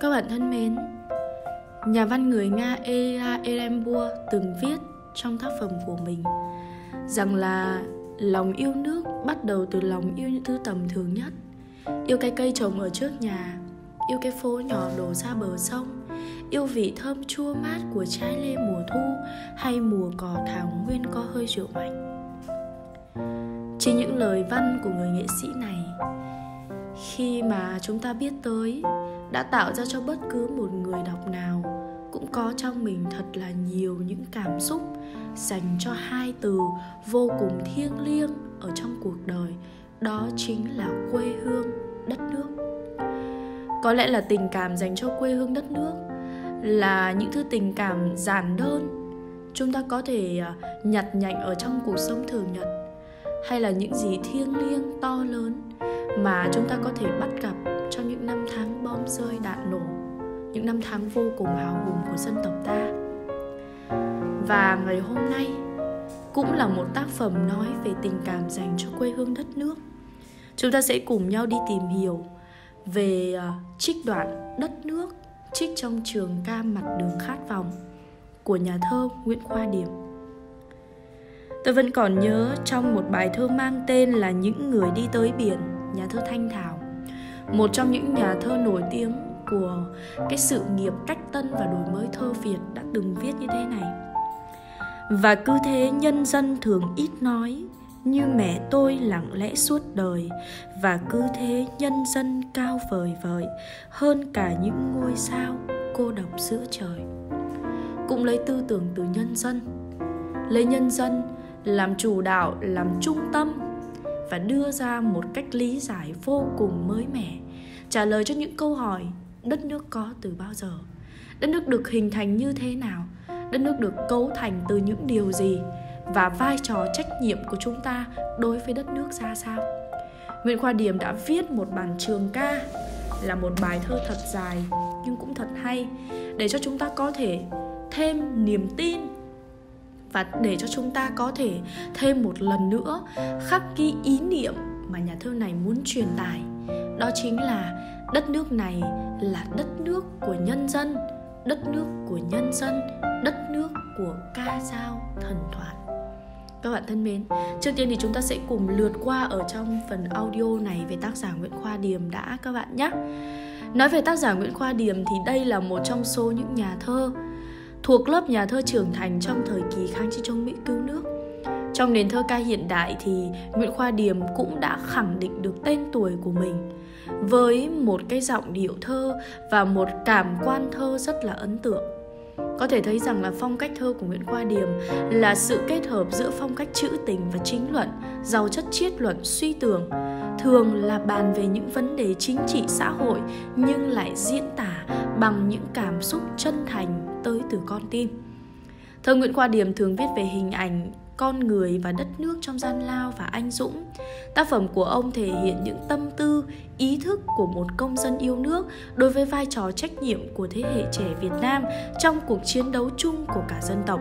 Các bạn thân mến, nhà văn người Nga Ela Erembua từng viết trong tác phẩm của mình rằng là lòng yêu nước bắt đầu từ lòng yêu những thứ tầm thường nhất. Yêu cái cây trồng ở trước nhà yêu cái phố nhỏ đổ ra bờ sông yêu vị thơm chua mát của trái lê mùa thu hay mùa cỏ thảo nguyên có hơi rượu mạnh. Chỉ những lời văn của người nghệ sĩ này khi mà chúng ta biết tới đã tạo ra cho bất cứ một người đọc nào cũng có trong mình thật là nhiều những cảm xúc dành cho hai từ vô cùng thiêng liêng ở trong cuộc đời, đó chính là quê hương đất nước. Có lẽ là tình cảm dành cho quê hương đất nước là những thứ tình cảm giản đơn chúng ta có thể à, nhặt nhạnh ở trong cuộc sống thường nhật, hay là những gì thiêng liêng to lớn mà chúng ta có thể bắt gặp những năm tháng bom rơi đạn nổ những năm tháng vô cùng hào hùng của dân tộc ta và ngày hôm nay cũng là một tác phẩm nói về tình cảm dành cho quê hương đất nước chúng ta sẽ cùng nhau đi tìm hiểu về ờ, trích đoạn đất nước trích trong trường ca mặt đường khát vọng của nhà thơ Nguyễn Khoa Điểm. Tôi vẫn còn nhớ trong một bài thơ mang tên là Những người đi tới biển, nhà thơ Thanh Thảo. Một trong những nhà thơ nổi tiếng của cái sự nghiệp cách tân và đổi mới thơ Việt đã từng viết như thế này. Và cứ thế nhân dân thường ít nói, như mẹ tôi lặng lẽ suốt đời. Và cứ thế nhân dân cao vời vợi hơn cả những ngôi sao cô độc giữa trời. Cũng lấy tư tưởng từ nhân dân. Lấy nhân dân làm chủ đạo làm trung tâm và đưa ra một cách lý giải vô cùng mới mẻ, trả lời cho những câu hỏi, đất nước có từ bao giờ? Đất nước được hình thành như thế nào? Đất nước được cấu thành từ những điều gì? Và vai trò trách nhiệm của chúng ta đối với đất nước ra sao? Nguyễn khoa điểm đã viết một bản trường ca, là một bài thơ thật dài nhưng cũng thật hay, để cho chúng ta có thể thêm niềm tin và để cho chúng ta có thể thêm một lần nữa khắc ghi ý niệm mà nhà thơ này muốn truyền tải đó chính là đất nước này là đất nước của nhân dân đất nước của nhân dân đất nước của ca dao thần thoại các bạn thân mến, trước tiên thì chúng ta sẽ cùng lượt qua ở trong phần audio này về tác giả Nguyễn Khoa Điềm đã các bạn nhé. Nói về tác giả Nguyễn Khoa Điềm thì đây là một trong số những nhà thơ thuộc lớp nhà thơ trưởng thành trong thời kỳ kháng chiến chống Mỹ cứu nước. Trong nền thơ ca hiện đại thì Nguyễn Khoa Điềm cũng đã khẳng định được tên tuổi của mình với một cái giọng điệu thơ và một cảm quan thơ rất là ấn tượng. Có thể thấy rằng là phong cách thơ của Nguyễn Khoa Điềm là sự kết hợp giữa phong cách trữ tình và chính luận, giàu chất triết luận suy tưởng, thường là bàn về những vấn đề chính trị xã hội nhưng lại diễn tả bằng những cảm xúc chân thành tới từ con tim. Thơ Nguyễn Khoa Điểm thường viết về hình ảnh con người và đất nước trong gian lao và anh dũng. Tác phẩm của ông thể hiện những tâm tư, ý thức của một công dân yêu nước đối với vai trò trách nhiệm của thế hệ trẻ Việt Nam trong cuộc chiến đấu chung của cả dân tộc,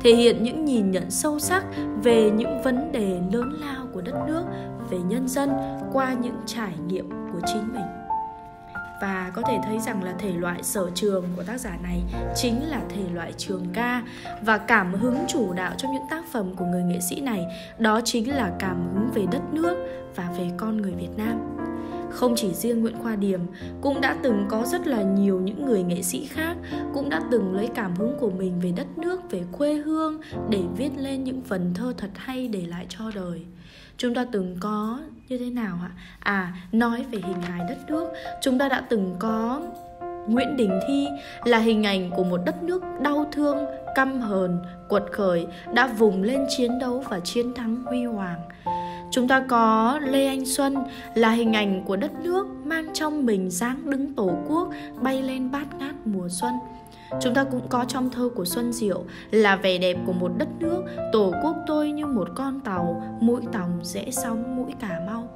thể hiện những nhìn nhận sâu sắc về những vấn đề lớn lao của đất nước, về nhân dân qua những trải nghiệm của chính mình và có thể thấy rằng là thể loại sở trường của tác giả này chính là thể loại trường ca và cảm hứng chủ đạo trong những tác phẩm của người nghệ sĩ này đó chính là cảm hứng về đất nước và về con người Việt Nam. Không chỉ riêng Nguyễn Khoa Điềm, cũng đã từng có rất là nhiều những người nghệ sĩ khác cũng đã từng lấy cảm hứng của mình về đất nước, về quê hương để viết lên những phần thơ thật hay để lại cho đời chúng ta từng có như thế nào ạ à nói về hình hài đất nước chúng ta đã từng có Nguyễn Đình Thi là hình ảnh của một đất nước đau thương, căm hờn, quật khởi đã vùng lên chiến đấu và chiến thắng huy hoàng. Chúng ta có Lê Anh Xuân là hình ảnh của đất nước mang trong mình dáng đứng tổ quốc bay lên bát ngát mùa xuân. Chúng ta cũng có trong thơ của Xuân Diệu là vẻ đẹp của một đất nước, tổ quốc tôi như một con tàu, mũi tòng dễ sóng mũi Cà Mau.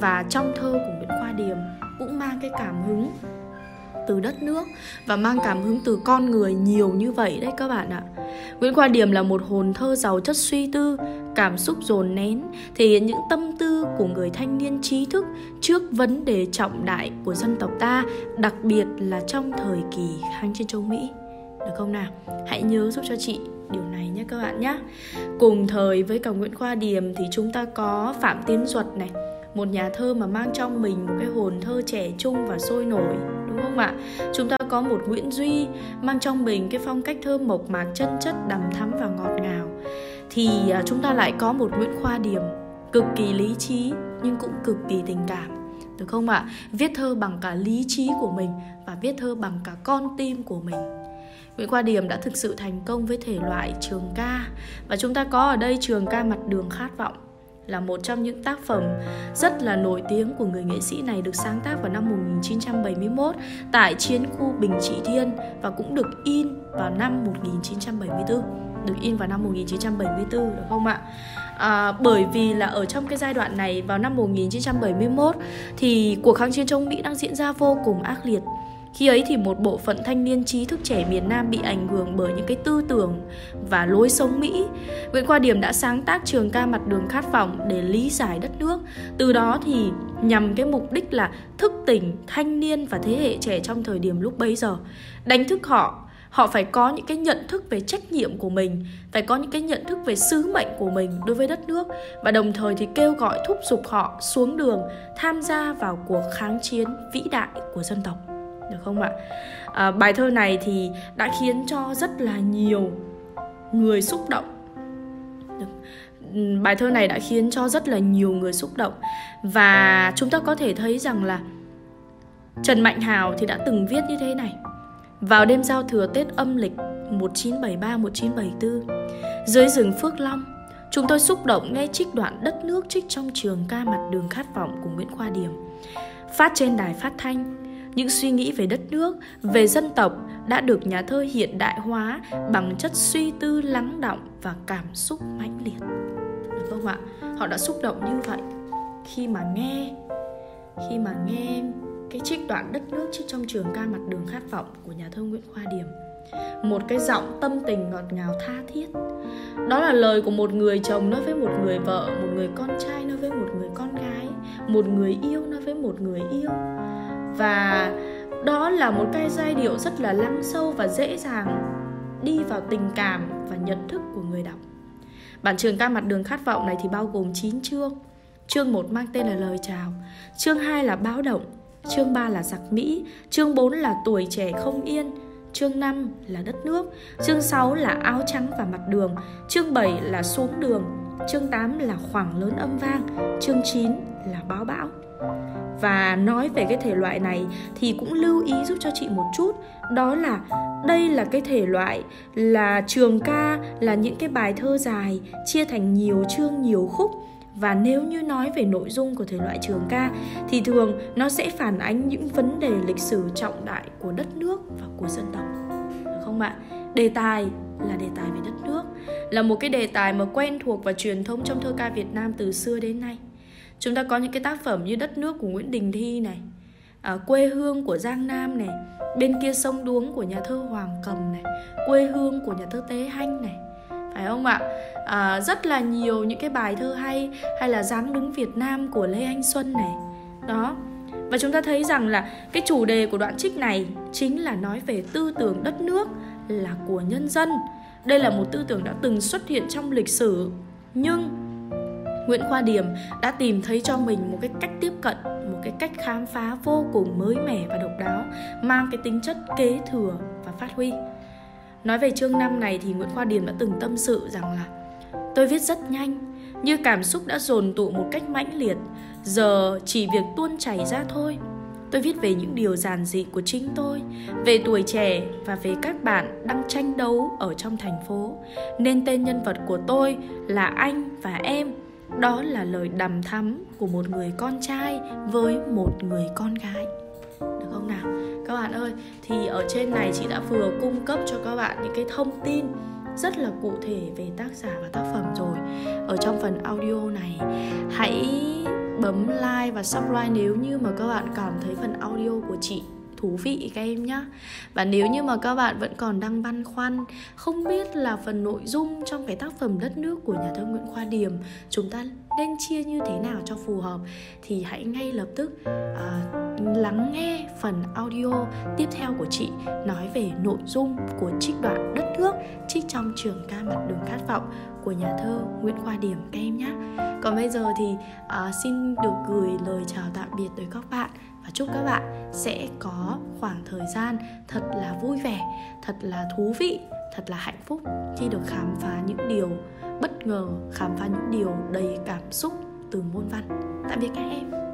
Và trong thơ của Nguyễn Khoa Điềm cũng mang cái cảm hứng từ đất nước và mang cảm hứng từ con người nhiều như vậy đấy các bạn ạ. Nguyễn Khoa Điềm là một hồn thơ giàu chất suy tư, cảm xúc dồn nén, thể hiện những tâm tư của người thanh niên trí thức trước vấn đề trọng đại của dân tộc ta, đặc biệt là trong thời kỳ kháng chiến chống Mỹ. Được không nào? Hãy nhớ giúp cho chị điều này nhé các bạn nhé. Cùng thời với cả Nguyễn Khoa Điềm thì chúng ta có Phạm Tiến Duật này, một nhà thơ mà mang trong mình một cái hồn thơ trẻ trung và sôi nổi đúng không ạ? Chúng ta có một nguyễn duy mang trong mình cái phong cách thơ mộc mạc chân chất đầm thắm và ngọt ngào. Thì à, chúng ta lại có một nguyễn khoa điểm cực kỳ lý trí nhưng cũng cực kỳ tình cảm, được không ạ? Viết thơ bằng cả lý trí của mình và viết thơ bằng cả con tim của mình. Nguyễn Khoa Điểm đã thực sự thành công với thể loại trường ca và chúng ta có ở đây trường ca mặt đường khát vọng là một trong những tác phẩm rất là nổi tiếng của người nghệ sĩ này được sáng tác vào năm 1971 tại chiến khu Bình Trị Thiên và cũng được in vào năm 1974 được in vào năm 1974 được không ạ? À, bởi vì là ở trong cái giai đoạn này vào năm 1971 thì cuộc kháng chiến chống Mỹ đang diễn ra vô cùng ác liệt khi ấy thì một bộ phận thanh niên trí thức trẻ miền Nam bị ảnh hưởng bởi những cái tư tưởng và lối sống Mỹ. Nguyễn Khoa Điểm đã sáng tác trường ca mặt đường khát vọng để lý giải đất nước. Từ đó thì nhằm cái mục đích là thức tỉnh thanh niên và thế hệ trẻ trong thời điểm lúc bấy giờ. Đánh thức họ họ phải có những cái nhận thức về trách nhiệm của mình, phải có những cái nhận thức về sứ mệnh của mình đối với đất nước và đồng thời thì kêu gọi thúc giục họ xuống đường tham gia vào cuộc kháng chiến vĩ đại của dân tộc được không ạ? À, bài thơ này thì đã khiến cho rất là nhiều người xúc động. Được. bài thơ này đã khiến cho rất là nhiều người xúc động. Và chúng ta có thể thấy rằng là Trần Mạnh Hào thì đã từng viết như thế này. Vào đêm giao thừa Tết âm lịch 1973-1974 Dưới rừng Phước Long Chúng tôi xúc động nghe trích đoạn đất nước trích trong trường ca mặt đường khát vọng của Nguyễn Khoa Điểm. Phát trên đài phát thanh những suy nghĩ về đất nước, về dân tộc đã được nhà thơ hiện đại hóa bằng chất suy tư lắng động và cảm xúc mãnh liệt. Được không ạ? Họ đã xúc động như vậy khi mà nghe khi mà nghe cái trích đoạn đất nước trích trong trường ca mặt đường khát vọng của nhà thơ Nguyễn Khoa Điểm một cái giọng tâm tình ngọt ngào tha thiết đó là lời của một người chồng nói với một người vợ một người con trai nói với một người con gái một người yêu nói với một người yêu và đó là một cái giai điệu rất là lắng sâu và dễ dàng đi vào tình cảm và nhận thức của người đọc. Bản trường ca mặt đường khát vọng này thì bao gồm 9 chương. Chương 1 mang tên là lời chào, chương 2 là báo động, chương 3 là giặc Mỹ, chương 4 là tuổi trẻ không yên, chương 5 là đất nước, chương 6 là áo trắng và mặt đường, chương 7 là xuống đường, chương 8 là khoảng lớn âm vang, chương 9 là báo bão. Và nói về cái thể loại này thì cũng lưu ý giúp cho chị một chút, đó là đây là cái thể loại là trường ca, là những cái bài thơ dài, chia thành nhiều chương, nhiều khúc. Và nếu như nói về nội dung của thể loại trường ca thì thường nó sẽ phản ánh những vấn đề lịch sử trọng đại của đất nước và của dân tộc. Được không ạ? Đề tài là đề tài về đất nước, là một cái đề tài mà quen thuộc và truyền thống trong thơ ca Việt Nam từ xưa đến nay chúng ta có những cái tác phẩm như đất nước của Nguyễn Đình Thi này à, quê hương của Giang Nam này bên kia sông đuống của nhà thơ Hoàng Cầm này quê hương của nhà thơ Tế Hanh này. Phải không ạ? À, rất là nhiều những cái bài thơ hay hay là dáng đứng Việt Nam của Lê Anh Xuân này. Đó. Và chúng ta thấy rằng là cái chủ đề của đoạn trích này chính là nói về tư tưởng đất nước là của nhân dân. Đây là một tư tưởng đã từng xuất hiện trong lịch sử nhưng Nguyễn Khoa Điểm đã tìm thấy cho mình một cái cách tiếp cận, một cái cách khám phá vô cùng mới mẻ và độc đáo, mang cái tính chất kế thừa và phát huy. Nói về chương 5 này thì Nguyễn Khoa Điểm đã từng tâm sự rằng là Tôi viết rất nhanh, như cảm xúc đã dồn tụ một cách mãnh liệt, giờ chỉ việc tuôn chảy ra thôi. Tôi viết về những điều giản dị của chính tôi, về tuổi trẻ và về các bạn đang tranh đấu ở trong thành phố. Nên tên nhân vật của tôi là anh và em đó là lời đầm thắm của một người con trai với một người con gái. Được không nào? Các bạn ơi, thì ở trên này chị đã vừa cung cấp cho các bạn những cái thông tin rất là cụ thể về tác giả và tác phẩm rồi. Ở trong phần audio này, hãy bấm like và subscribe nếu như mà các bạn cảm thấy phần audio của chị thú vị các em nhé và nếu như mà các bạn vẫn còn đang băn khoăn không biết là phần nội dung trong cái tác phẩm đất nước của nhà thơ Nguyễn Khoa Điềm chúng ta nên chia như thế nào cho phù hợp thì hãy ngay lập tức uh, lắng nghe phần audio tiếp theo của chị nói về nội dung của trích đoạn đất nước trích trong trường ca mặt đường khát vọng của nhà thơ Nguyễn Khoa Điểm các em nhé. Còn bây giờ thì uh, xin được gửi lời chào tạm biệt tới các bạn và chúc các bạn sẽ có khoảng thời gian thật là vui vẻ, thật là thú vị, thật là hạnh phúc khi được khám phá những điều bất ngờ, khám phá những điều đầy cảm xúc từ môn văn. Tạm biệt các em.